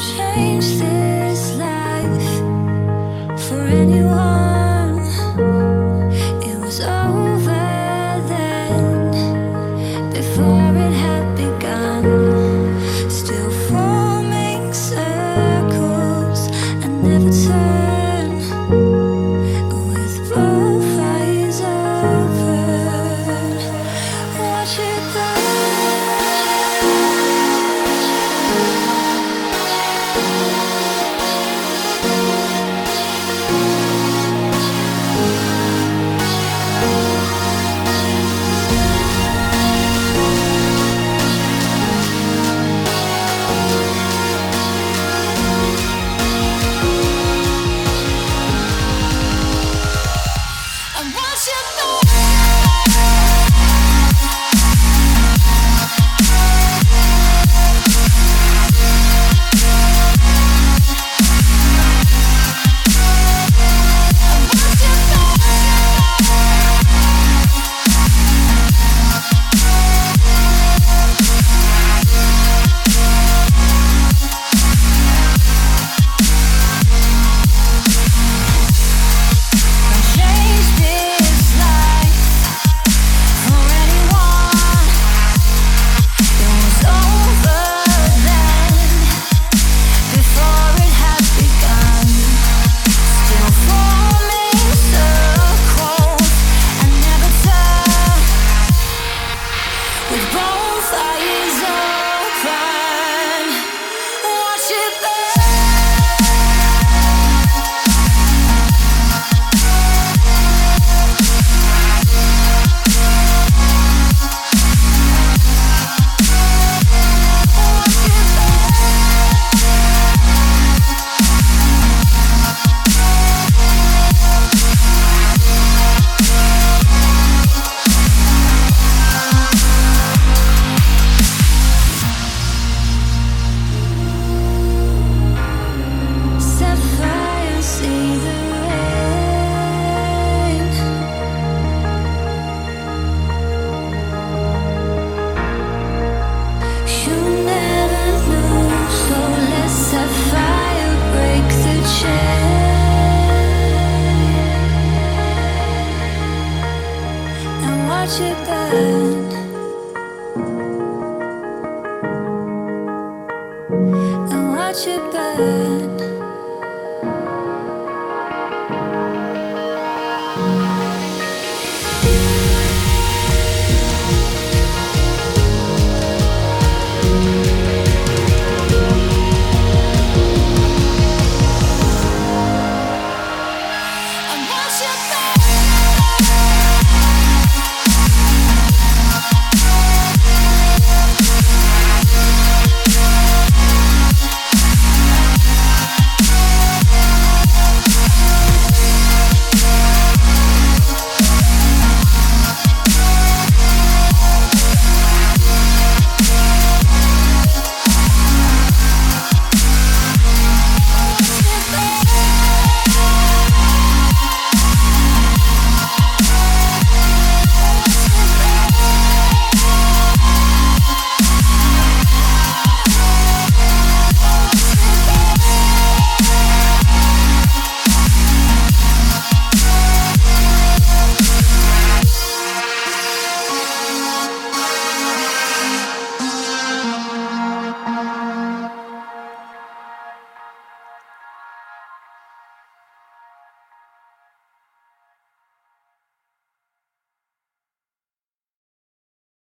change this life for anyone. the fire your